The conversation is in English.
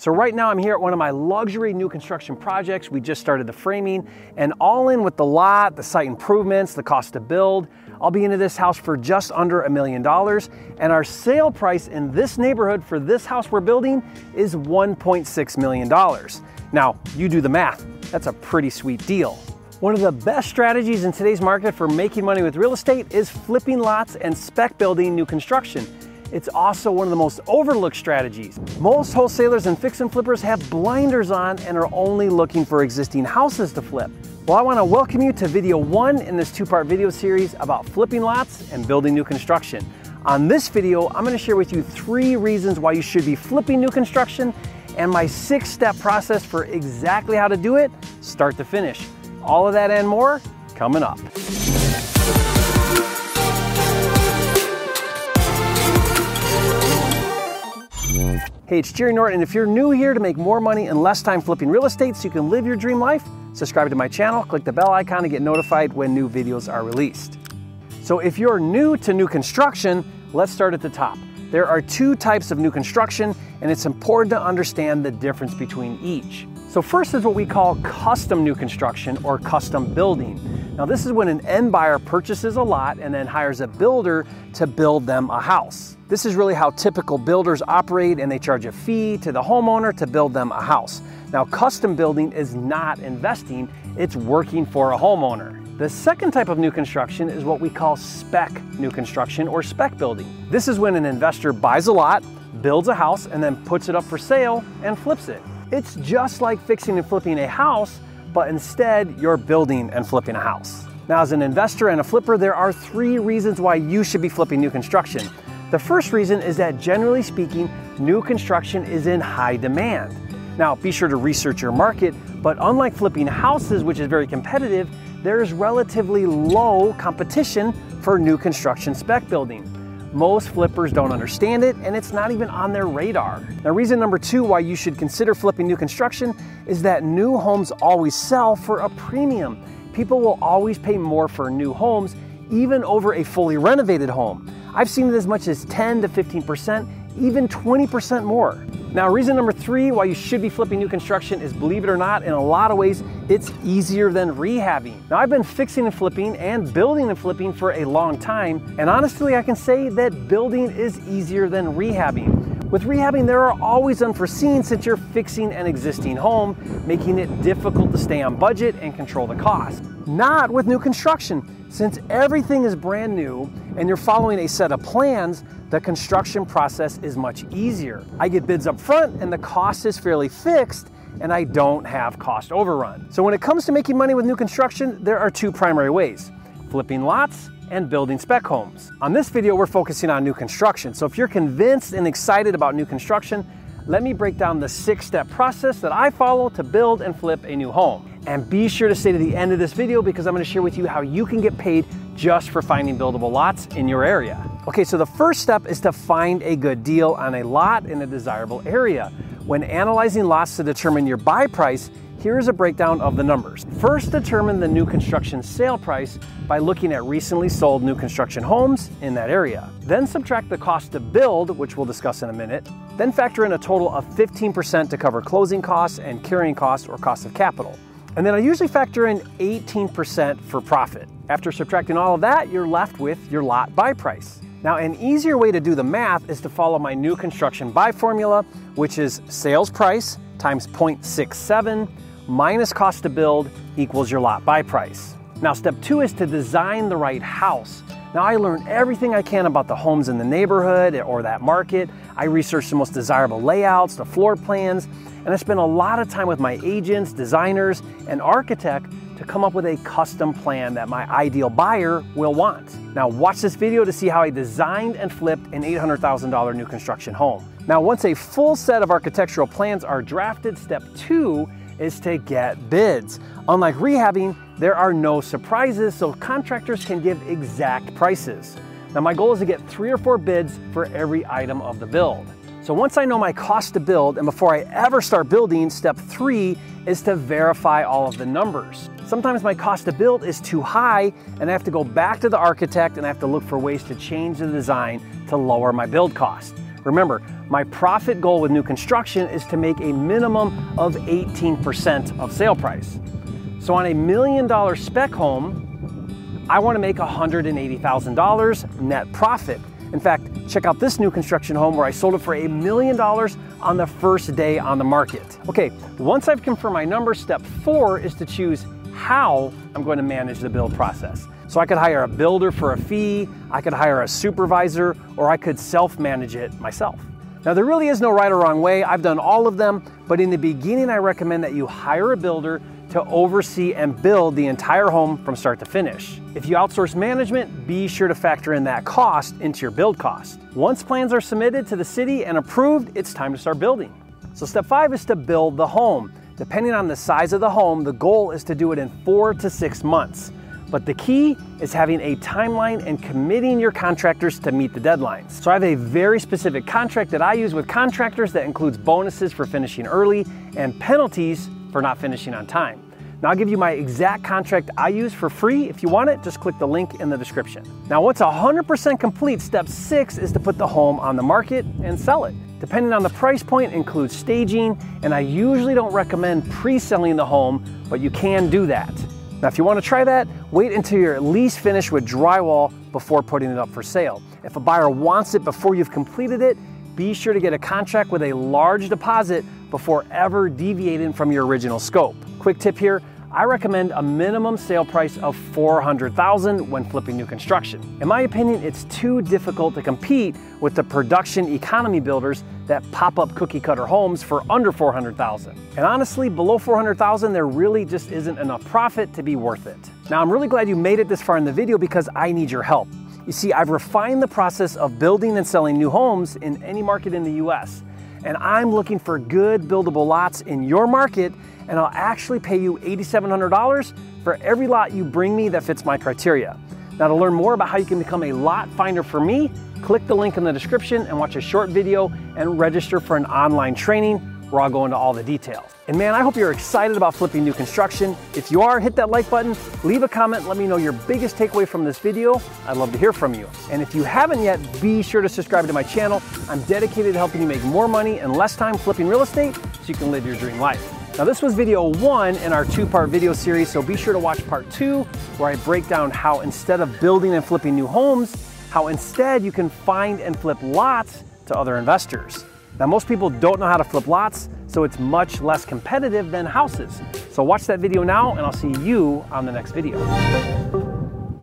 So right now I'm here at one of my luxury new construction projects. We just started the framing and all in with the lot, the site improvements, the cost to build. I'll be into this house for just under a million dollars and our sale price in this neighborhood for this house we're building is $1.6 million. Now, you do the math. That's a pretty sweet deal. One of the best strategies in today's market for making money with real estate is flipping lots and spec building new construction. It's also one of the most overlooked strategies. Most wholesalers and fix and flippers have blinders on and are only looking for existing houses to flip. Well, I want to welcome you to video one in this two-part video series about flipping lots and building new construction. On this video, I'm going to share with you three reasons why you should be flipping new construction and my six-step process for exactly how to do it, start to finish. All of that and more coming up. Hey, it's Jerry Norton, and if you're new here to make more money in less time flipping real estate so you can live your dream life, subscribe to my channel, click the bell icon to get notified when new videos are released. So if you're new to new construction, let's start at the top. There are two types of new construction, and it's important to understand the difference between each. So first is what we call custom new construction or custom building. Now this is when an end buyer purchases a lot and then hires a builder to build them a house. This is really how typical builders operate and they charge a fee to the homeowner to build them a house. Now custom building is not investing, it's working for a homeowner. The second type of new construction is what we call spec new construction or spec building. This is when an investor buys a lot, builds a house, and then puts it up for sale and flips it. It's just like fixing and flipping a house, but instead you're building and flipping a house. Now, as an investor and a flipper, there are three reasons why you should be flipping new construction. The first reason is that generally speaking, new construction is in high demand. Now, be sure to research your market, but unlike flipping houses, which is very competitive, there is relatively low competition for new construction spec building. Most flippers don't understand it and it's not even on their radar. Now, reason number two why you should consider flipping new construction is that new homes always sell for a premium. People will always pay more for new homes, even over a fully renovated home. I've seen it as much as 10 to 15%, even 20% more. Now, reason number three why you should be flipping new construction is believe it or not, in a lot of ways, it's easier than rehabbing. Now, I've been fixing and flipping and building and flipping for a long time, and honestly, I can say that building is easier than rehabbing. With rehabbing, there are always unforeseen since you're fixing an existing home, making it difficult to stay on budget and control the cost. Not with new construction. Since everything is brand new and you're following a set of plans, the construction process is much easier. I get bids up front and the cost is fairly fixed and I don't have cost overrun. So when it comes to making money with new construction, there are two primary ways, flipping lots and building spec homes. On this video, we're focusing on new construction. So if you're convinced and excited about new construction, let me break down the six step process that I follow to build and flip a new home. And be sure to stay to the end of this video because I'm gonna share with you how you can get paid just for finding buildable lots in your area. Okay, so the first step is to find a good deal on a lot in a desirable area. When analyzing lots to determine your buy price, Here's a breakdown of the numbers. First, determine the new construction sale price by looking at recently sold new construction homes in that area. Then subtract the cost to build, which we'll discuss in a minute. Then factor in a total of 15% to cover closing costs and carrying costs or cost of capital. And then I usually factor in 18% for profit. After subtracting all of that, you're left with your lot buy price. Now, an easier way to do the math is to follow my new construction buy formula, which is sales price times 0.67 minus cost to build equals your lot buy price. Now, step two is to design the right house. Now, I learned everything I can about the homes in the neighborhood or that market. I researched the most desirable layouts, the floor plans, and I spent a lot of time with my agents, designers, and architect to come up with a custom plan that my ideal buyer will want. Now, watch this video to see how I designed and flipped an $800,000 new construction home. Now, once a full set of architectural plans are drafted, step two is to get bids. Unlike rehabbing, there are no surprises, so contractors can give exact prices. Now my goal is to get three or four bids for every item of the build. So once I know my cost to build and before I ever start building, step three is to verify all of the numbers. Sometimes my cost to build is too high and I have to go back to the architect and I have to look for ways to change the design to lower my build cost. Remember, my profit goal with new construction is to make a minimum of 18% of sale price. So on a million dollar spec home, I want to make $180,000 net profit. In fact, check out this new construction home where I sold it for a million dollars on the first day on the market. Okay, once I've confirmed my numbers, step four is to choose how I'm going to manage the build process. So I could hire a builder for a fee, I could hire a supervisor, or I could self-manage it myself. Now there really is no right or wrong way, I've done all of them, but in the beginning I recommend that you hire a builder to oversee and build the entire home from start to finish. If you outsource management, be sure to factor in that cost into your build cost. Once plans are submitted to the city and approved, it's time to start building. So step five is to build the home. Depending on the size of the home, the goal is to do it in four to six months. But the key is having a timeline and committing your contractors to meet the deadlines. So I have a very specific contract that I use with contractors that includes bonuses for finishing early and penalties for not finishing on time. Now I'll give you my exact contract I use for free. If you want it, just click the link in the description. Now once 100% complete, step six is to put the home on the market and sell it. Depending on the price point includes staging, and I usually don't recommend pre-selling the home, but you can do that. Now, if you want to try that, wait until you're at least finished with drywall before putting it up for sale. If a buyer wants it before you've completed it, be sure to get a contract with a large deposit before ever deviating from your original scope. Quick tip here, I recommend a minimum sale price of 400,000 when flipping new construction. In my opinion, it's too difficult to compete with the production economy builders that pop up cookie cutter homes for under 400,000. And honestly, below 400,000, there really just isn't enough profit to be worth it. Now, I'm really glad you made it this far in the video because I need your help. You see, I've refined the process of building and selling new homes in any market in the US and I'm looking for good buildable lots in your market, and I'll actually pay you $8,700 for every lot you bring me that fits my criteria. Now to learn more about how you can become a lot finder for me, click the link in the description and watch a short video and register for an online training where I'll go into all the details. And man, I hope you're excited about flipping new construction. If you are, hit that like button, leave a comment, let me know your biggest takeaway from this video. I'd love to hear from you. And if you haven't yet, be sure to subscribe to my channel. I'm dedicated to helping you make more money and less time flipping real estate so you can live your dream life. Now this was video one in our two-part video series, so be sure to watch part two where I break down how instead of building and flipping new homes, how instead you can find and flip lots to other investors. Now most people don't know how to flip lots, so it's much less competitive than houses. So watch that video now and I'll see you on the next video.